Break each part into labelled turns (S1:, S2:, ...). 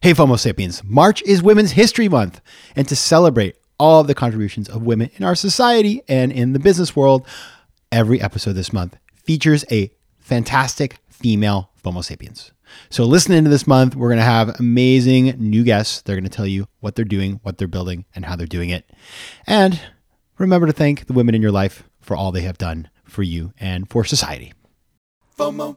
S1: Hey, FOMO Sapiens, March is Women's History Month. And to celebrate all of the contributions of women in our society and in the business world, every episode this month features a fantastic female FOMO Sapiens. So, listen into this month. We're going to have amazing new guests. They're going to tell you what they're doing, what they're building, and how they're doing it. And remember to thank the women in your life for all they have done for you and for society. FOMO.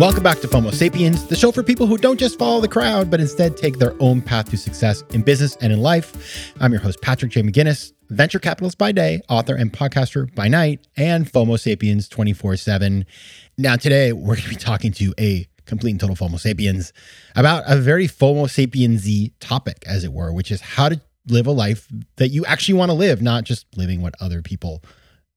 S1: Welcome back to FOMO Sapiens, the show for people who don't just follow the crowd, but instead take their own path to success in business and in life. I'm your host, Patrick J. McGinnis, venture capitalist by day, author and podcaster by night, and FOMO Sapiens 24 7. Now, today we're going to be talking to a complete and total FOMO Sapiens about a very FOMO Sapiens topic, as it were, which is how to live a life that you actually want to live, not just living what other people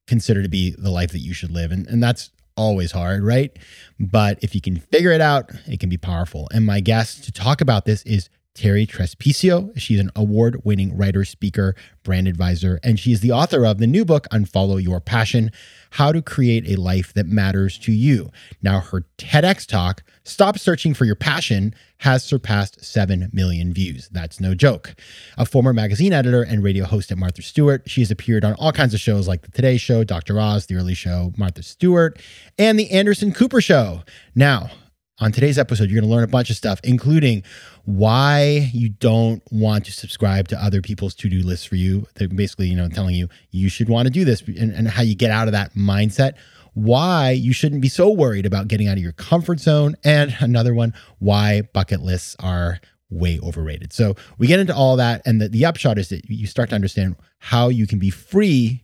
S1: consider to be the life that you should live. And, and that's always hard, right? But if you can figure it out, it can be powerful. And my guest to talk about this is Terri Trespicio. She's an award winning writer, speaker, brand advisor, and she is the author of the new book, Unfollow Your Passion How to Create a Life That Matters to You. Now, her TEDx talk, Stop Searching for Your Passion, has surpassed 7 million views. That's no joke. A former magazine editor and radio host at Martha Stewart, she has appeared on all kinds of shows like The Today Show, Dr. Oz, The Early Show, Martha Stewart, and The Anderson Cooper Show. Now, on today's episode, you're going to learn a bunch of stuff, including why you don't want to subscribe to other people's to-do lists for you. They're basically, you know, telling you you should want to do this and, and how you get out of that mindset. Why you shouldn't be so worried about getting out of your comfort zone. And another one, why bucket lists are way overrated. So we get into all that. And the, the upshot is that you start to understand how you can be free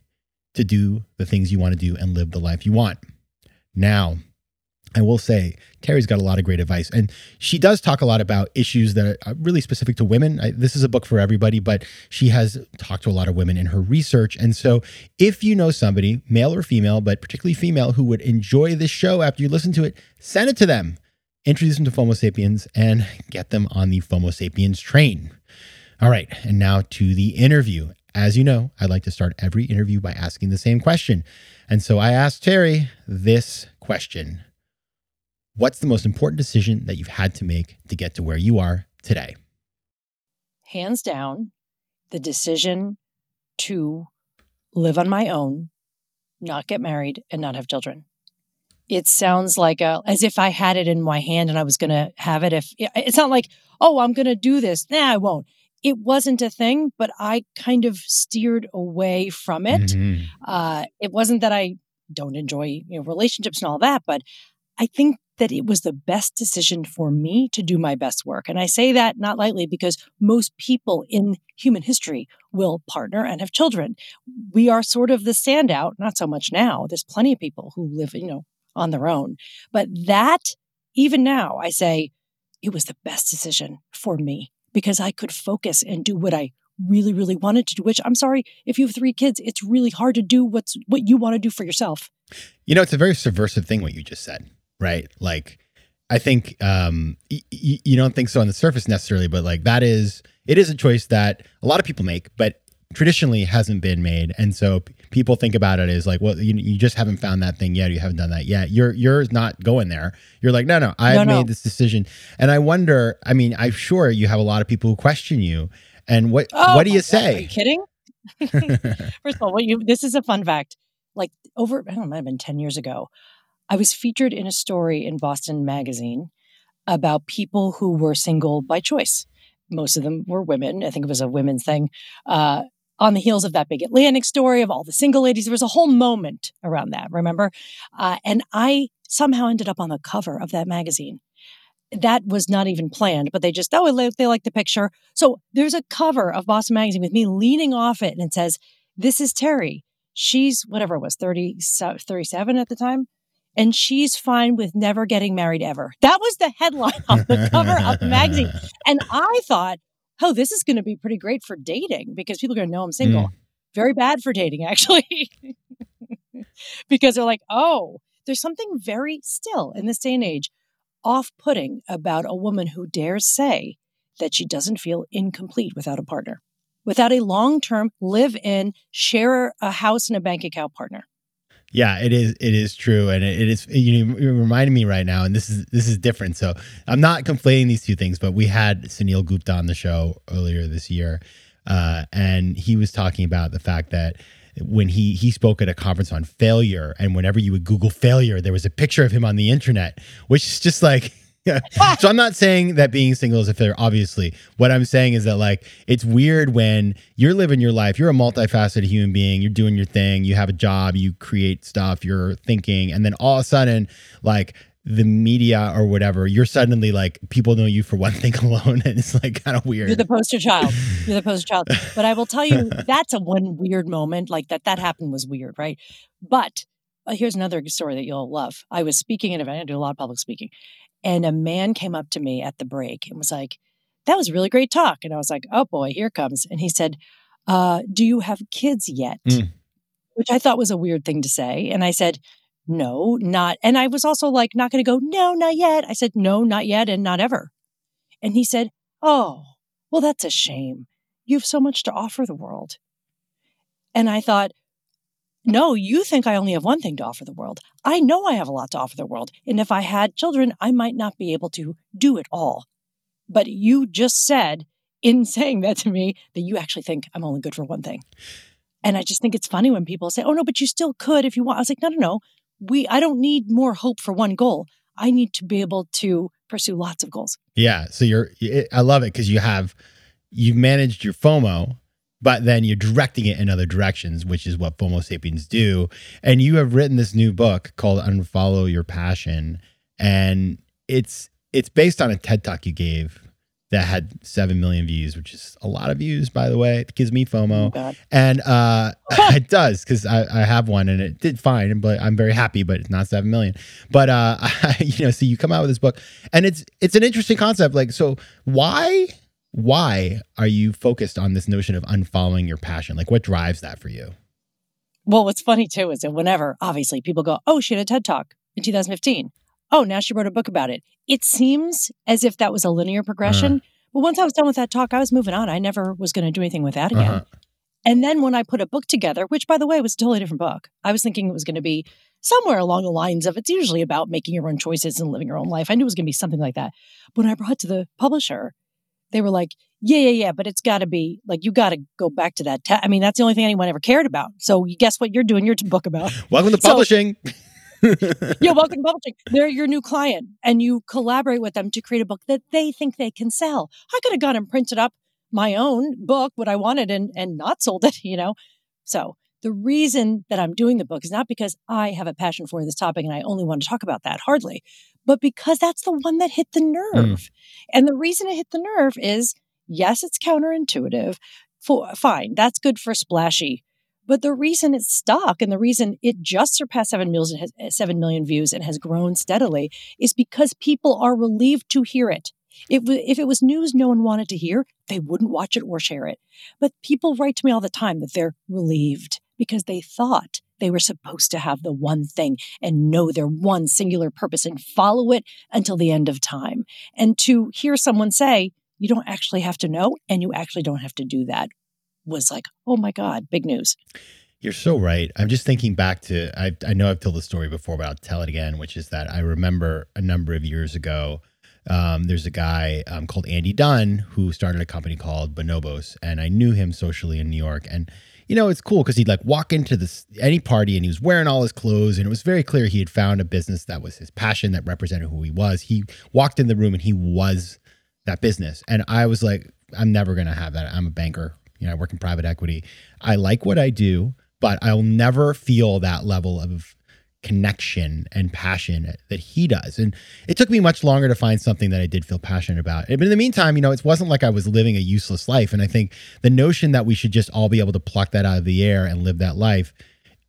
S1: to do the things you want to do and live the life you want. Now, I will say Terri's got a lot of great advice, and she does talk a lot about issues that are really specific to women. I, this is a book for everybody, but she has talked to a lot of women in her research. And so, if you know somebody, male or female, but particularly female, who would enjoy this show after you listen to it, send it to them. Introduce them to FOMO Sapiens and get them on the FOMO Sapiens train. All right, and now to the interview. As you know, I like to start every interview by asking the same question. And so I asked Terri this question. What's the most important decision that you've had to make to get to where you are today?
S2: Hands down, the decision to live on my own, not get married, and not have children. It sounds like a, as if I had it in my hand and I was going to have it. If it's not like, oh, I'm going to do this. Nah, I won't. It wasn't a thing, but I kind of steered away from it. Mm-hmm. Uh, it wasn't that I don't enjoy you know, relationships and all that, but I think that it was the best decision for me to do my best work. And I say that not lightly because most people in human history will partner and have children. We are sort of the standout, not so much now. There's plenty of people who live, you know, on their own. But that, even now, I say it was the best decision for me because I could focus and do what I really, really wanted to do, which I'm sorry, if you have three kids, it's really hard to do what's what you want to do for yourself.
S1: You know, it's a very subversive thing what you just said right? Like, I think um, y- y- you don't think so on the surface necessarily, but like that is it is a choice that a lot of people make, but traditionally hasn't been made, and so p- people think about it as like, well, you, you just haven't found that thing yet, you haven't done that yet. You're you're not going there. You're like, no, no, I've no, no. made this decision, and I wonder. I mean, I'm sure you have a lot of people who question you, and what oh, what do you say?
S2: Are you kidding? First of all, you this is a fun fact. Like over, I don't know, it might have been ten years ago. I was featured in a story in Boston Magazine about people who were single by choice. Most of them were women. I think it was a women's thing. Uh, on the heels of that big Atlantic story of all the single ladies, there was a whole moment around that, remember? Uh, and I somehow ended up on the cover of that magazine. That was not even planned, but they just, oh, they like the picture. So there's a cover of Boston Magazine with me leaning off it, and it says, This is Terri. She's whatever it was, 30, 37 at the time and she's fine with never getting married ever. That was the headline on the cover of the magazine. And I thought, oh, this is going to be pretty great for dating because people are going to know I'm single. Mm. Very bad for dating, actually. because they're like, oh, there's something very still in this day and age off putting about a woman who dares say that she doesn't feel incomplete without a partner, without a long term live in, share a house and a bank account partner.
S1: Yeah, it is. It is true, and it, it is. You know, you're reminding me right now, and this is this is different. So I'm not conflating these two things, but we had Sunil Gupta on the show earlier this year, uh, and he was talking about the fact that when he he spoke at a conference on failure, and whenever you would Google failure, there was a picture of him on the internet, which is just like so I'm not saying that being single is a failure, obviously. What I'm saying is that like it's weird when you're living your life, you're a multifaceted human being, you're doing your thing, you have a job, you create stuff, you're thinking, and then all of a sudden, like the media or whatever, you're suddenly like people know you for one thing alone, and it's like kind of weird.
S2: You're the poster child. You're the poster child. But I will tell you, that's a one weird moment. Like that, that happened was weird, right? But uh, here's another story that you'll love. I was speaking at an event. I do a lot of public speaking, and a man came up to me at the break and was like, That was a really great talk. And I was like, Oh boy, here comes. And he said, uh, Do you have kids yet? Mm. Which I thought was a weird thing to say. And I said, No, not. And I was also like, Not going to go, No, not yet. I said, No, not yet and not ever. And he said, Oh, well, that's a shame. You have so much to offer the world. And I thought, no, you think I only have one thing to offer the world. I know I have a lot to offer the world. And if I had children, I might not be able to do it all. But you just said in saying that to me that you actually think I'm only good for one thing. And I just think it's funny when people say, oh, no, but you still could if you want. I was like, no, no, no. We, I don't need more hope for one goal. I need to be able to pursue lots of goals.
S1: Yeah. So you're, I love it because you have, you've managed your FOMO but then you're directing it in other directions, which is what FOMO sapiens do. And you have written this new book called Unfollow Your Passion. And it's it's based on a TED talk you gave that had seven million views, which is a lot of views, by the way. It gives me FOMO. Oh and uh, it does because I, I, have one and it did fine, but I'm very happy, but it's not seven million. But uh, I, you know, so you come out with this book and it's it's an interesting concept. Like, so why why are you focused on this notion of unfollowing your passion? Like, what drives that for you?
S2: Well, what's funny too is that whenever, obviously, people go, Oh, she had a TED talk in 2015. Oh, now she wrote a book about it. It seems as if that was a linear progression. Uh-huh. But once I was done with that talk, I was moving on. I never was going to do anything with that again. Uh-huh. And then when I put a book together, which by the way was a totally different book, I was thinking it was going to be somewhere along the lines of it's usually about making your own choices and living your own life. I knew it was going to be something like that. But when I brought it to the publisher, they were like, yeah, yeah, yeah, but it's got to be like you got to go back to that. Te- I mean, that's the only thing anyone ever cared about. So guess what you're doing your book about?
S1: Welcome to so, publishing.
S2: yeah, welcome to publishing. They're your new client, and you collaborate with them to create a book that they think they can sell. I could have gone and printed up my own book, what I wanted, and and not sold it. You know, so the reason that I'm doing the book is not because I have a passion for this topic and I only want to talk about that, hardly, but because that's the one that hit the nerve. Mm. And the reason it hit the nerve is yes, it's counterintuitive. For, fine, that's good for splashy. But the reason it's stuck and the reason it just surpassed 7 million, has, 7 million views and has grown steadily is because people are relieved to hear it. If, if it was news no one wanted to hear, they wouldn't watch it or share it. But people write to me all the time that they're relieved because they thought they were supposed to have the one thing and know their one singular purpose and follow it until the end of time. And to hear someone say, you don't actually have to know and you actually don't have to do that was like, oh my God, big news.
S1: You're so right. I'm just thinking back to, I, I know I've told the story before, but I'll tell it again, which is that I remember a number of years ago, um, there's a guy um, called Andy Dunn who started a company called Bonobos, and I knew him socially in New York. And you know, it's cool because he'd like walk into this any party and he was wearing all his clothes, and it was very clear he had found a business that was his passion that represented who he was. He walked in the room and he was that business, and I was like, I'm never gonna have that. I'm a banker. You know, I work in private equity. I like what I do, but I'll never feel that level of connection and passion that he does. And it took me much longer to find something that I did feel passionate about. But in the meantime, you know, it wasn't like I was living a useless life. And I think the notion that we should just all be able to pluck that out of the air and live that life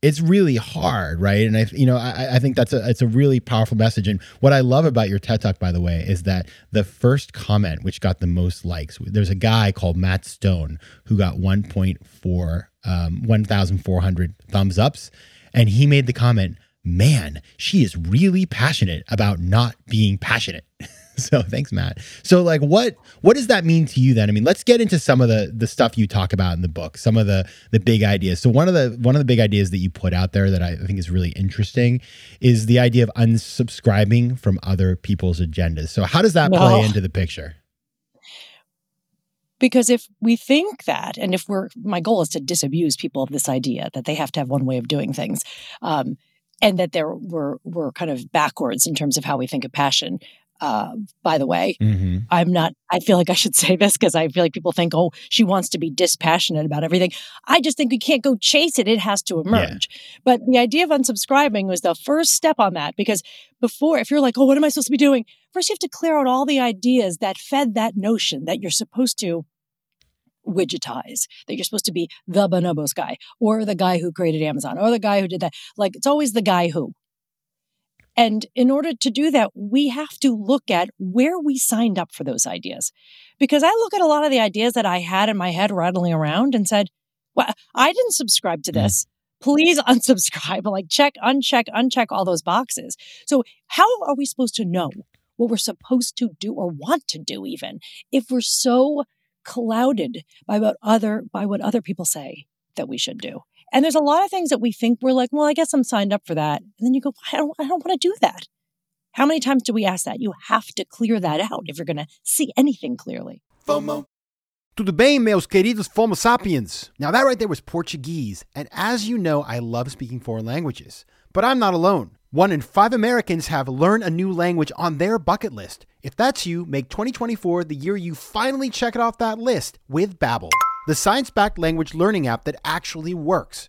S3: it's really hard, right? And I, you know, I, I think that's a it's a really powerful message. And what I love about your TED Talk, by the way, is that the first comment, which got the most likes, there's a guy called Matt Stone who got 1.4, um, 1,400 thumbs ups, and he made the comment, "Man, she is really passionate about not being passionate." so thanks matt so like what what does that mean to you then i mean let's get into some of the the stuff you talk about in the book some of the the big ideas so one of the one of the big ideas that you put out there that i think is really interesting is the idea of unsubscribing from other people's agendas so how does that play oh. into the picture
S2: because if we think that and if we're my goal is to disabuse people of this idea that they have to have one way of doing things um, and that there we're we're kind of backwards in terms of how we think of passion uh, by the way. Mm-hmm. I'm not, I feel like I should say this because I feel like people think, oh, she wants to be dispassionate about everything. I just think we can't go chase it. It has to emerge. Yeah. But the idea of unsubscribing was the first step on that because before, if you're like, oh, what am I supposed to be doing? First, you have to clear out all the ideas that fed that notion that you're supposed to widgetize that you're supposed to be the bonobos guy or the guy who created amazon or the guy who did that like it's always the guy who and in order to do that, we have to look at where we signed up for those ideas. Because I look at a lot of the ideas that I had in my head rattling around and said, well, I didn't subscribe to mm. this. Please unsubscribe. Like check, uncheck, uncheck all those boxes. So how are we supposed to know what we're supposed to do or want to do even if we're so clouded by what other, by what other people say that we should do? And there's a lot of things that we think we're like, well, I guess I'm signed up for that. And then you go, I don't, I don't want to do that. How many times do we ask that? You have to clear that out if you're going to see anything clearly. FOMO.
S1: Tudo bem, meus queridos Fomo sapiens? Now, that right there was Portuguese. And as you know, I love speaking foreign languages. But I'm not alone. One in five Americans have learned a new language on their bucket list. If that's you, make 2024 the year you finally check it off that list with Babbel the science-backed language learning app that actually works.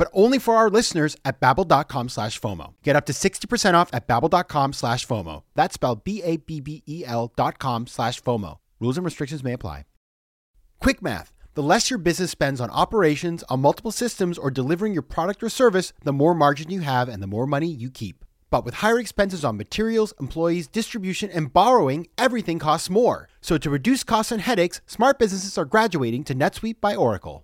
S1: but only for our listeners at babbel.com slash FOMO. Get up to 60% off at babbel.com slash FOMO. That's spelled B-A-B-B-E-L dot com slash FOMO. Rules and restrictions may apply. Quick math. The less your business spends on operations, on multiple systems, or delivering your product or service, the more margin you have and the more money you keep. But with higher expenses on materials, employees, distribution, and borrowing, everything costs more. So to reduce costs and headaches, smart businesses are graduating to NetSuite by Oracle.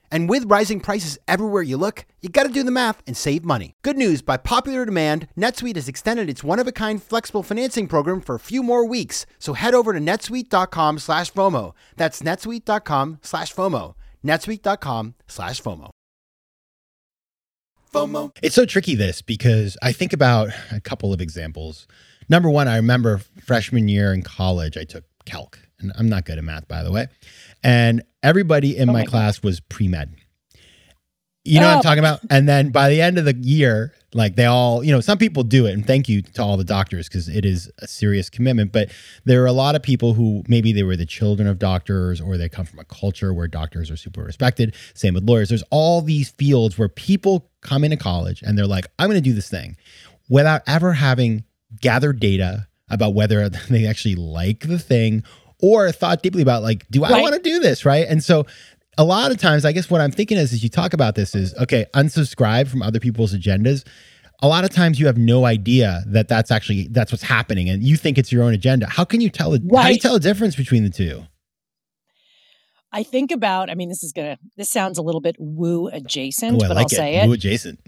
S1: And with rising prices everywhere you look, you got to do the math and save money. Good news by popular demand, NetSuite has extended its one of a kind flexible financing program for a few more weeks. So head over to netsuite.com slash FOMO. That's netsuite.com slash FOMO. netsuite.com slash FOMO.
S3: FOMO. It's so tricky, this, because I think about a couple of examples. Number one, I remember freshman year in college, I took calc. And I'm not good at math, by the way. And everybody in oh my, my class was pre med. You know oh. what I'm oh. talking about? And then by the end of the year, like they all, you know, some people do it. And thank you to all the doctors because it is a serious commitment. But there are a lot of people who maybe they were the children of doctors or they come from a culture where doctors are super respected. Same with lawyers. There's all these fields where people come into college and they're like, I'm going to do this thing without ever having gathered data about whether they actually like the thing or thought deeply about like, do I right. want to do this? Right. And so a lot of times, I guess what I'm thinking is, as you talk about this, is okay, unsubscribe from other people's agendas. A lot of times, you have no idea that that's actually that's what's happening, and you think it's your own agenda. How can you tell? Right. How do you tell a difference between the two?
S2: I think about. I mean, this is gonna. This sounds a little bit woo adjacent, oh, but like I'll it. say it.
S3: Woo adjacent.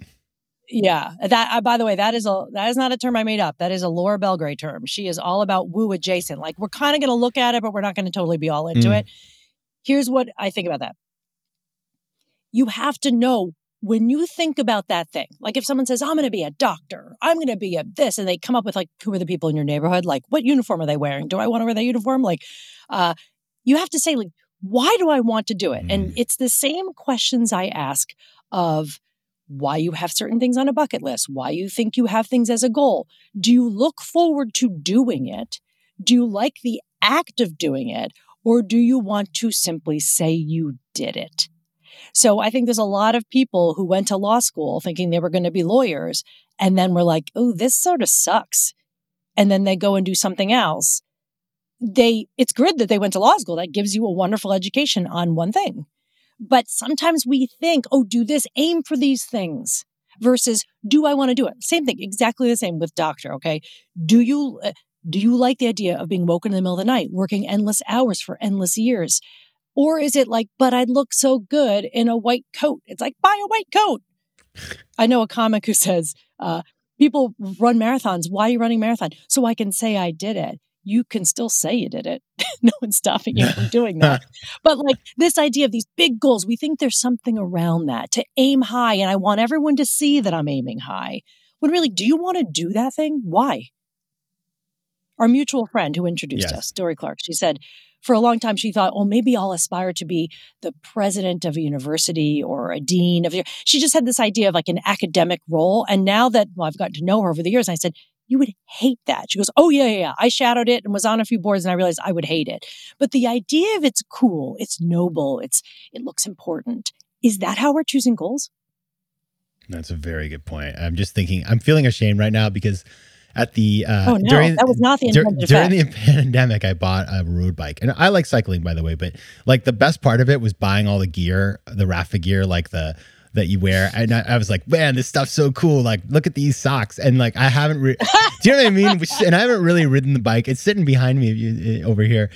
S2: Yeah, that uh, by the way, that is a that is not a term I made up. That is a Laura Belgray term. She is all about woo adjacent. Like we're kind of going to look at it, but we're not going to totally be all into
S1: Mm.
S2: it. Here's what I think about that. You have to know when you think about that thing. Like if someone says, "I'm going to be a doctor," "I'm going to be a this," and they come up with like, "Who are the people in your neighborhood? Like, what uniform are they wearing? Do I want to wear that uniform?" Like, uh, you have to say, like, why do I want to do it? And
S1: Mm.
S2: it's the same questions I ask of why you have certain things on a bucket list, why you think you have things as a goal. Do you look forward to doing it? Do you like the act of doing it? Or do you want to simply say you did it? So I think there's a lot of people who went to law school thinking they were going to be lawyers and then were like, oh, this sort of sucks. And then they go and do something else. They, it's good that they went to law school. That gives you a wonderful education on one thing. But sometimes we think, oh, do this, aim for these things versus do I want to do it? Same thing, exactly the same with doctor. Okay. Do you, uh, do you like the idea of being woken in the middle of the night, working endless hours for endless years? Or is it like, but I'd look so good in a white coat? It's like, buy a white coat. I know a comic who says, uh, people run marathons. Why are you running marathon? So I can say I did it. You can still say you did it. no one's stopping you from doing that. but like this idea of these big goals, we think there's something around that to aim high. And I want everyone to see that I'm aiming high. When really, do you want to do that thing? Why? Our mutual friend who introduced
S1: Yes.
S2: us, Dorie Clark, she said, for a long time she thought, oh, maybe I'll aspire to be the president of a university or a dean of. a-" She just had this idea of like an academic role. And now that well, I've gotten to know her over the years, I said, you would hate that. She goes, oh yeah, yeah, yeah. I shadowed it and was on a few boards, and I realized I would hate it. But the idea of it's cool, it's noble, it's it looks important. Is that how we're choosing goals?
S1: That's a very good point. I'm just thinking, I'm feeling ashamed right now because at the uh,
S2: oh no,
S1: during
S2: that was not the
S1: dur- during the pandemic, I bought a road bike, and I like cycling, by the way. But like the best part of it was buying all the gear, the Rapha gear, like the that you wear, and I, I was like, man, this stuff's so cool. Like, look at these socks, and like I haven't, re- do you know what I mean? And I haven't really ridden the bike. It's sitting behind me eh, over here.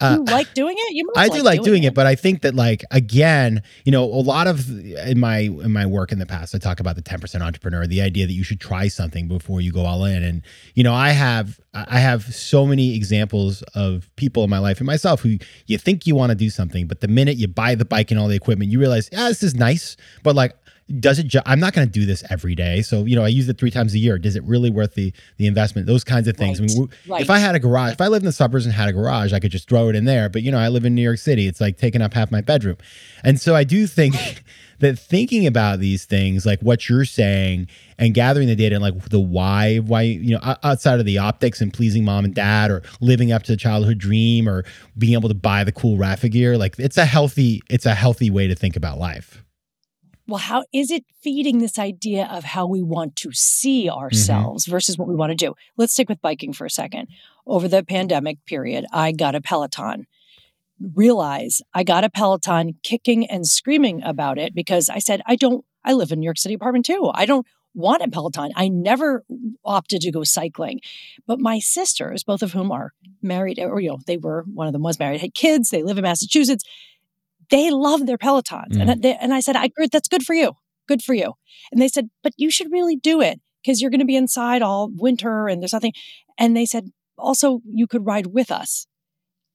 S1: Uh,
S2: you like doing it? You
S1: I do like doing it, but I think that like again, you know, a lot of in my in my work in the past, I talk about the ten percent entrepreneur, the idea that you should try something before you go all in. And you know, I have I have so many examples of people in my life and myself who you think you want to do something, but the minute you buy the bike and all the equipment, you realize, yeah, this is nice, but like does it ju- i'm not going to do this every day so you know i use it three times a year. Does it really worth the the investment? Those kinds of things. I mean,
S2: Right,
S1: if i had a garage if i lived in the suburbs and had a garage i could just throw it in there but you know i live in new york city it's like taking up half my bedroom. And so i do think that thinking about these things like what you're saying and gathering the data and like the why why you know outside of the optics and pleasing mom and dad or living up to the childhood dream or being able to buy the cool rapha gear like it's a healthy it's a healthy way to think about life
S2: well, how is it feeding this idea of how we want to see mm-hmm. ourselves versus what we want to do? Let's stick with biking for a second. Over the pandemic period, I got a Peloton. Realize I got a Peloton kicking and screaming about it because I said, I don't, I live in New York City apartment too. I don't want a Peloton. I never opted to go cycling. But my sisters, both of whom are married, or, you know, they were, one of them was married, had kids, they live in Massachusetts they love their Pelotons.
S1: Mm.
S2: And, I- they, and I said, I agree, that's good for you. Good for you. And they said, but you should really do it because you're going to be inside all winter and there's nothing. And they said, also, you could ride with us.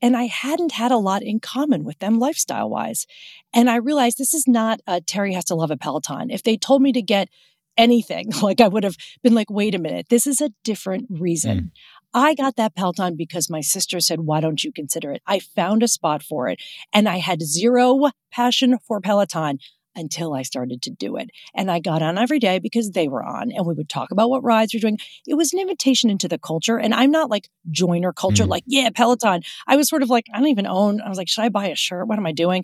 S2: And I hadn't had a lot in common with them lifestyle wise. And I realized this is not a Terri has to love a Peloton. If they told me to get anything, like I would have been like, wait a minute, this is a different reason. I got that Peloton because my sister said, why don't you consider it? I found a spot for it and I had zero passion for Peloton until I started to do it. And I got on every day because they were on and we would talk about what rides we're doing. It was an invitation into the culture. And I'm not like joiner culture,
S1: Mhm.
S2: like, yeah, Peloton. I was sort of like, I don't even own, I was like, should I buy a shirt? What am I doing?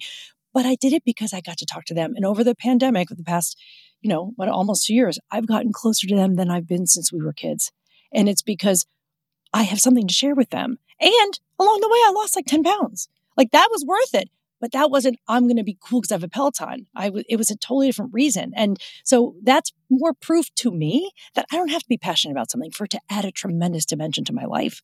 S2: But I did it because I got to talk to them. And over the pandemic, the past, you know, what, almost two years, I've gotten closer to them than I've been since we were kids. And it's because I have something to share with them. And along the way, I lost like 10 pounds. Like that was worth it. But that wasn't, I'm going to be cool because I have a Peloton. I w- it was a totally different reason. And so that's more proof to me that I don't have to be passionate about something for it to add a tremendous dimension to my life.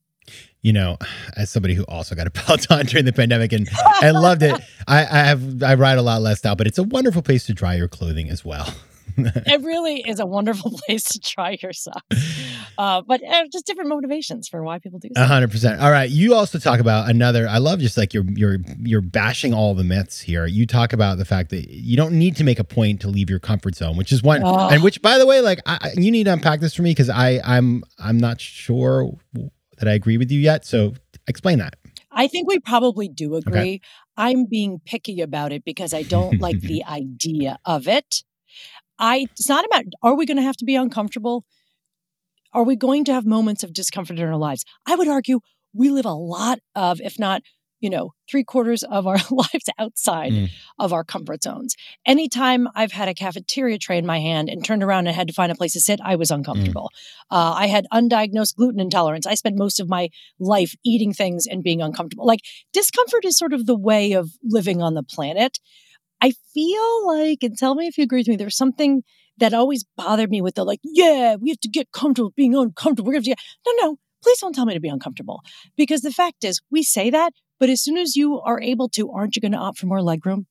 S1: you know, as somebody who also got a Peloton during the pandemic and I loved it. I, I have I ride a lot less now, but it's a wonderful place to dry your clothing as well.
S2: it really is a wonderful place to try your socks. Uh, but uh, just different motivations for why people do
S1: A
S2: so.
S1: hundred percent. All right. You also talk about another. I love just like you're you're you're bashing all the myths here. You talk about the fact that you don't need to make a point to leave your comfort zone, which is one,
S2: Oh.
S1: and which by the way, like I, you need to unpack this for me because I I'm I'm not sure that I agree with you yet. So explain that.
S2: I think we probably do agree. I'm being picky about it because I don't like the idea of it. I it's not about are we going to have to be uncomfortable? Are we going to have moments of discomfort in our lives? I would argue we live a lot of, if not, you know, three quarters of our lives outside
S1: Mm.
S2: of our comfort zones. Anytime I've had a cafeteria tray in my hand and turned around and had to find a place to sit, I was uncomfortable. Uh, I had undiagnosed gluten intolerance. I spent most of my life eating things and being uncomfortable. Like discomfort is sort of the way of living on the planet. I feel like, and tell me if you agree with me, there's something that always bothered me with the like, yeah, we have to get comfortable being uncomfortable. We're have to get, no, no, please don't tell me to be uncomfortable. Because the fact is, we say that, but as soon as you are able to, aren't you going to opt for more legroom?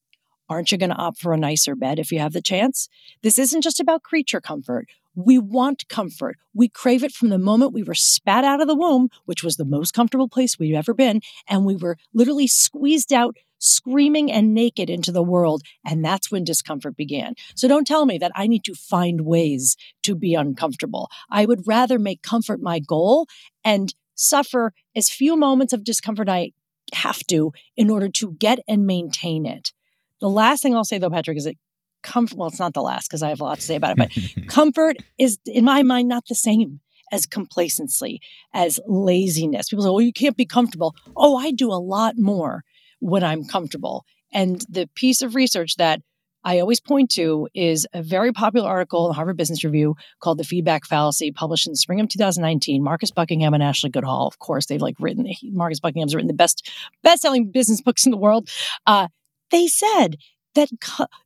S2: Aren't you going to opt for a nicer bed if you have the chance? This isn't just about creature comfort. We want comfort. We crave it from the moment we were spat out of the womb, which was the most comfortable place we've ever been, and we were literally squeezed out screaming and naked into the world. And that's when discomfort began. So don't tell me that I need to find ways to be uncomfortable. I would rather make comfort my goal and suffer as few moments of discomfort I have to in order to get and maintain it. The last thing I'll say though, Patrick, is that comfort, well, it's not the last because I have a lot to say about it, but comfort is in my mind not the same as complacency, as laziness. People say, oh, you can't be comfortable. Oh, I do a lot more when I'm comfortable. And the piece of research that I always point to is a very popular article in the Harvard Business Review called The Feedback Fallacy, published in the spring of 2019. Marcus Buckingham and Ashley Goodall, of course, they've like written, Marcus Buckingham's written the best, best-selling business books in the world. Uh, they said that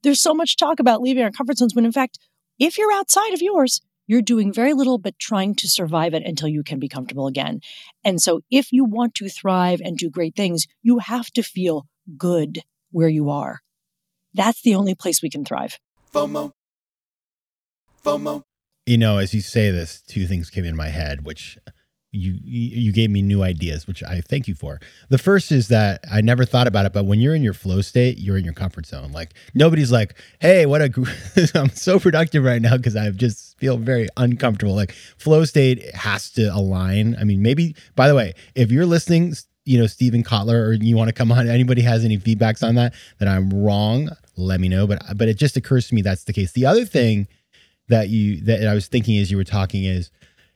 S2: there's so much talk about leaving our comfort zones when in fact, if you're outside of yours, you're doing very little but trying to survive it until you can be comfortable again. And so if you want to thrive and do great things, you have to feel good where you are. That's the only place we can thrive.
S4: FOMO. FOMO.
S1: You know, as you say this, two things came in my head, which you you you gave me new ideas, which I thank you for. The first is that I never thought about it, but when you're in your flow state, you're in your comfort zone. Like nobody's like, "Hey, what a gr- I'm so productive right now because I've just feel very uncomfortable." Like flow state has to align. I mean, maybe by the way, if you're listening, you know, Steven Kotler, or you want to come on, anybody has any feedbacks on that that I'm wrong, let me know. But but it just occurs to me that's the case. The other thing that you that I was thinking as you were talking is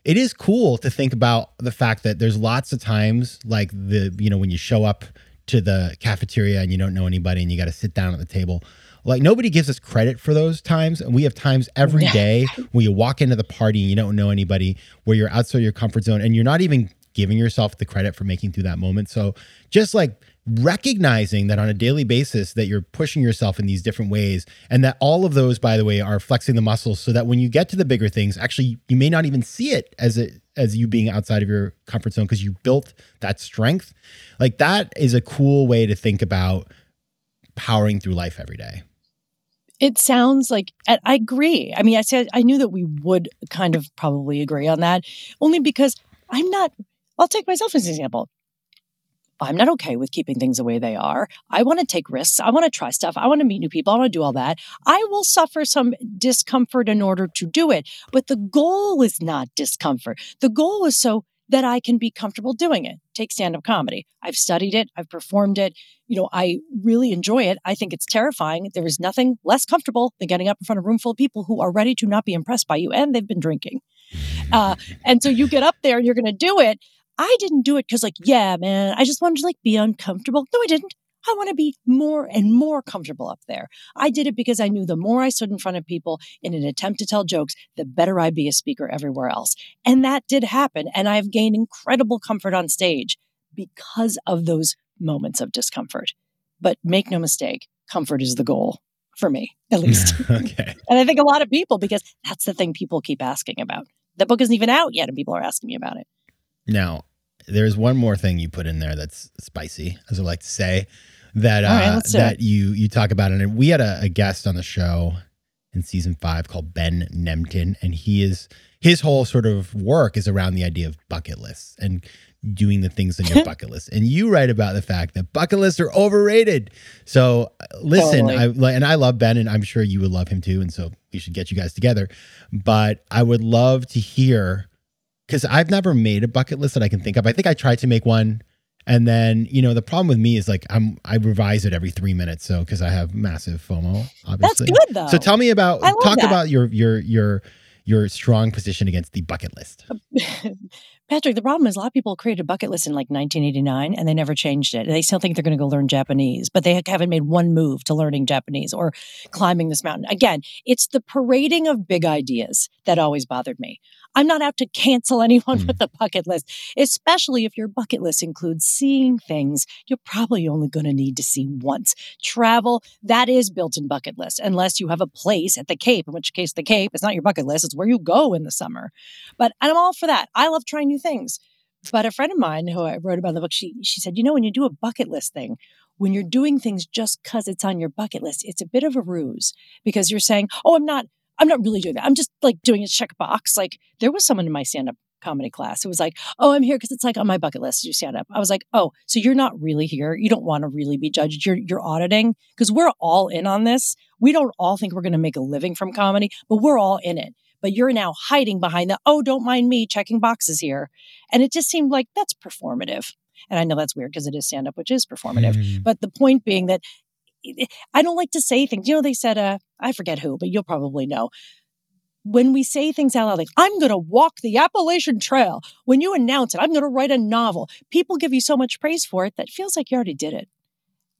S1: it is cool to think about the fact that there's lots of times like the you know when you show up to the cafeteria and you don't know anybody and you got to sit down at the table like nobody gives us credit for those times. And we have times every day where you walk into the party and you don't know anybody where you're outside your comfort zone and you're not even giving yourself the credit for making through that moment. So just like recognizing that on a daily basis that you're pushing yourself in these different ways and that all of those by the way are flexing the muscles so that when you get to the bigger things actually you may not even see it as it as you being outside of your comfort zone because you built that strength. Like that is a cool way to think about powering through life every day
S2: It sounds like I agree. I mean, I said I knew that we would kind of probably agree on that, only because I'm not. I'll take myself as an example. I'm not okay with keeping things the way they are. I want to take risks. I want to try stuff. I want to meet new people. I want to do all that. I will suffer some discomfort in order to do it. But the goal is not discomfort. The goal is so that I can be comfortable doing it. Take stand up comedy. I've studied it, I've performed it. You know, I really enjoy it. I think it's terrifying. There is nothing less comfortable than getting up in front of a room full of people who are ready to not be impressed by you and they've been drinking. Uh, and so you get up there and you're going to do it. I didn't do it because, like, yeah, man, I just wanted to like be uncomfortable. No, I didn't. I want to be more and more comfortable up there. I did it because I knew the more I stood in front of people in an attempt to tell jokes, the better I'd be a speaker everywhere else. And that did happen. And I've gained incredible comfort on stage because of those moments of discomfort. But make no mistake, comfort is the goal for me, at least.
S1: okay
S2: and I think a lot of people, because that's the thing people keep asking about. The book isn't even out yet, and people are asking me about it.
S1: now there's one more thing you put in there that's spicy as i like to say that uh
S2: do
S1: that you you talk about and we had a, a guest on the show in season five called Ben Nemtin, and he is his whole sort of work is around the idea of bucket lists and doing the things on your bucket list. And you write about the fact that bucket lists are overrated. So uh, listen, totally. I and I love Ben, and I'm sure you would love him too. And so we should get you guys together. But I would love to hear because I've never made a bucket list that I can think of. I think I tried to make one. And then, you know, the problem with me is like I'm I revise it every three minutes. So because I have massive FOMO, obviously.
S2: That's good though.
S1: So tell me about talk that. about your your your your strong position against the bucket list.
S2: Patrick, the problem is a lot of people created a bucket list in like 1989 and they never changed it. They still think they're going to go learn Japanese, but they haven't made one move to learning Japanese or climbing this mountain. Again, it's the parading of big ideas that always bothered me. I'm not out to cancel anyone mm. with the bucket list, especially if your bucket list includes seeing things you're probably only going to need to see once. Travel, that is built in bucket list, unless you have a place at the Cape, in which case the Cape is not your bucket list, it's where you go in the summer. But I'm all for that. I love trying new things. But a friend of mine who I wrote about in the book, she she said, you know, when you do a bucket list thing, when you're doing things just because it's on your bucket list, it's a bit of a ruse because you're saying, oh, I'm not I'm not really doing that. I'm just like doing a checkbox. Like there was someone in my stand up comedy class who was like, Oh, I'm here because it's like on my bucket list to do stand up. I was like, Oh, so you're not really here. You don't want to really be judged. You're, you're auditing because we're all in on this. We don't all think we're going to make a living from comedy, but we're all in it. But you're now hiding behind the, Oh, don't mind me checking boxes here. And it just seemed like that's performative. And I know that's weird because it is stand up, which is performative. Mm. But the point being that I don't like to say things. You know, they said, uh, I forget who, but you'll probably know. When we say things out loud, like, I'm going to walk the Appalachian Trail, when you announce it, I'm going to write a novel, people give you so much praise for it that feels like you already did it.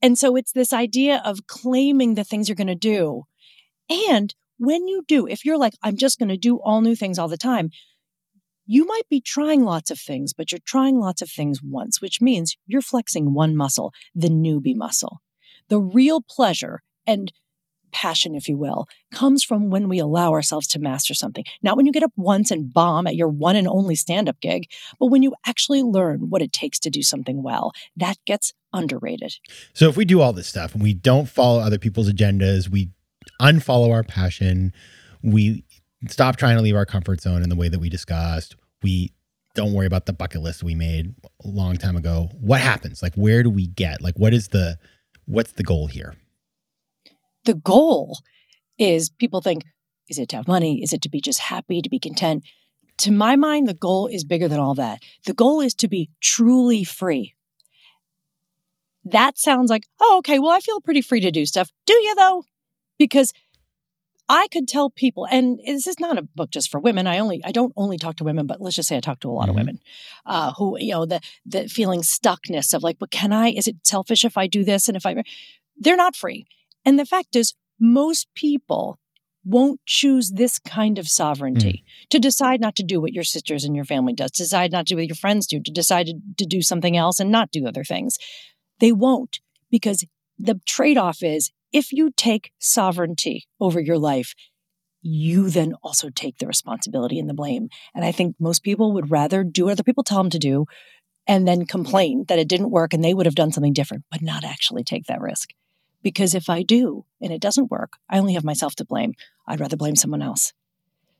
S2: And so it's this idea of claiming the things you're going to do. And when you do, if you're like, I'm just going to do all new things all the time, you might be trying lots of things, but you're trying lots of things once, which means you're flexing one muscle, the newbie muscle. The real pleasure and passion, if you will, comes from when we allow ourselves to master something. Not when you get up once and bomb at your one and only stand up gig, but when you actually learn what it takes to do something well. That gets underrated.
S1: So if we do all this stuff and we don't follow other people's agendas, we unfollow our passion, we stop trying to leave our comfort zone in the way that we discussed, we don't worry about the bucket list we made a long time ago. What happens? Like where do we get? Like what is the What's the goal here?
S2: The goal is people think, is it to have money? Is it to be just happy, to be content? To my mind, the goal is bigger than all that. The goal is to be truly free. That sounds like, oh, okay, well, I feel pretty free to do stuff. Do you, though? Because I could tell people, and this is not a book just for women. I only I don't only talk to women, but let's just say I talk to a lot mm-hmm. of women uh, who you know the the feeling stuckness of like, but can I? Is it selfish if I do this? And if I, they're not free. And the fact is, most people won't choose this kind of sovereignty mm. to decide not to do what your sisters and your family does, to decide not to do what your friends do, to decide to, to do something else and not do other things. They won't because the trade off is if you take sovereignty over your life, you then also take the responsibility and the blame. And I think most people would rather do what other people tell them to do and then complain that it didn't work and they would have done something different, but not actually take that risk. Because if I do and it doesn't work, I only have myself to blame. I'd rather blame someone else.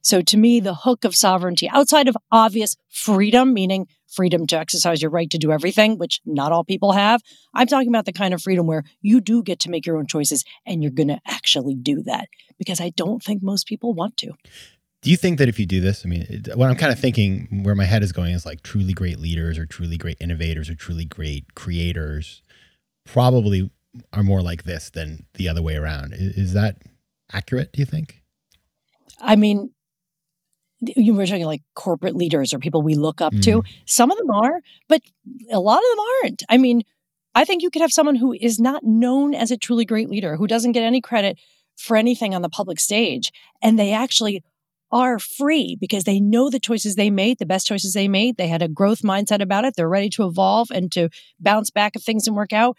S2: So to me, the hook of sovereignty outside of obvious freedom, meaning freedom to exercise your right to do everything, which not all people have. I'm talking about the kind of freedom where you do get to make your own choices and you're going to actually do that because I don't think most people want to.
S1: Do you think that if you do this, I mean, what I'm kind of thinking where my head is going is like truly great leaders or truly great innovators or truly great creators probably are more like this than the other way around. Is, is that accurate, do you think?
S2: I mean, you were talking like corporate leaders or people we look up mm. to. Some of them are, but a lot of them aren't. I mean, I think you could have someone who is not known as a truly great leader, who doesn't get any credit for anything on the public stage, and they actually are free because they know the choices they made, the best choices they made. They had a growth mindset about it. They're ready to evolve and to bounce back if things didn't work out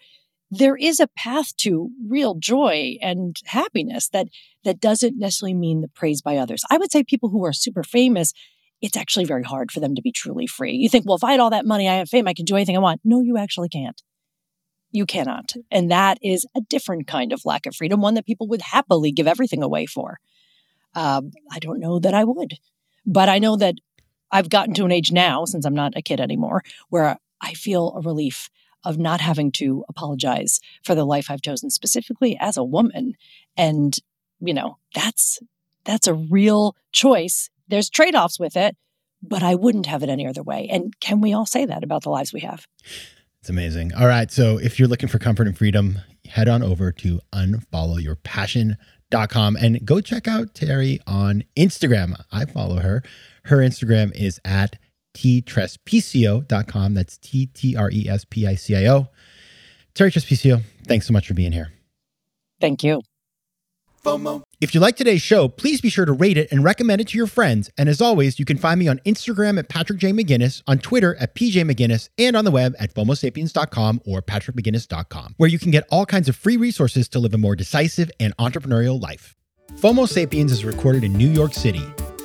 S2: there is a path to real joy and happiness that that doesn't necessarily mean the praise by others. I would say people who are super famous, it's actually very hard for them to be truly free. You think, well, if I had all that money, I have fame, I can do anything I want. No, you actually can't. You cannot. And that is a different kind of lack of freedom, one that people would happily give everything away for. Uh, I don't know that I would, but I know that I've gotten to an age now, since I'm not a kid anymore, where I feel a relief of not having to apologize for the life I've chosen, specifically as a woman. And, you know, that's that's a real choice. There's trade-offs with it, but I wouldn't have it any other way. And can we all say that about the lives we have?
S1: It's amazing. All right. So if you're looking for comfort and freedom, head on over to unfollowyourpassion.com and go check out Terri on Instagram. I follow her. Her Instagram is at ttrespicio.com. That's T T R E S P I C I O. Terri Trespicio, thanks so much for being here.
S2: Thank you.
S1: FOMO. If you like today's show, please be sure to rate it and recommend it to your friends. And as always, you can find me on Instagram at Patrick J. McGinnis, on Twitter at PJ McGinnis, and on the web at FOMOSapiens.com or PatrickMcGinnis.com, where you can get all kinds of free resources to live a more decisive and entrepreneurial life. FOMO Sapiens is recorded in New York City.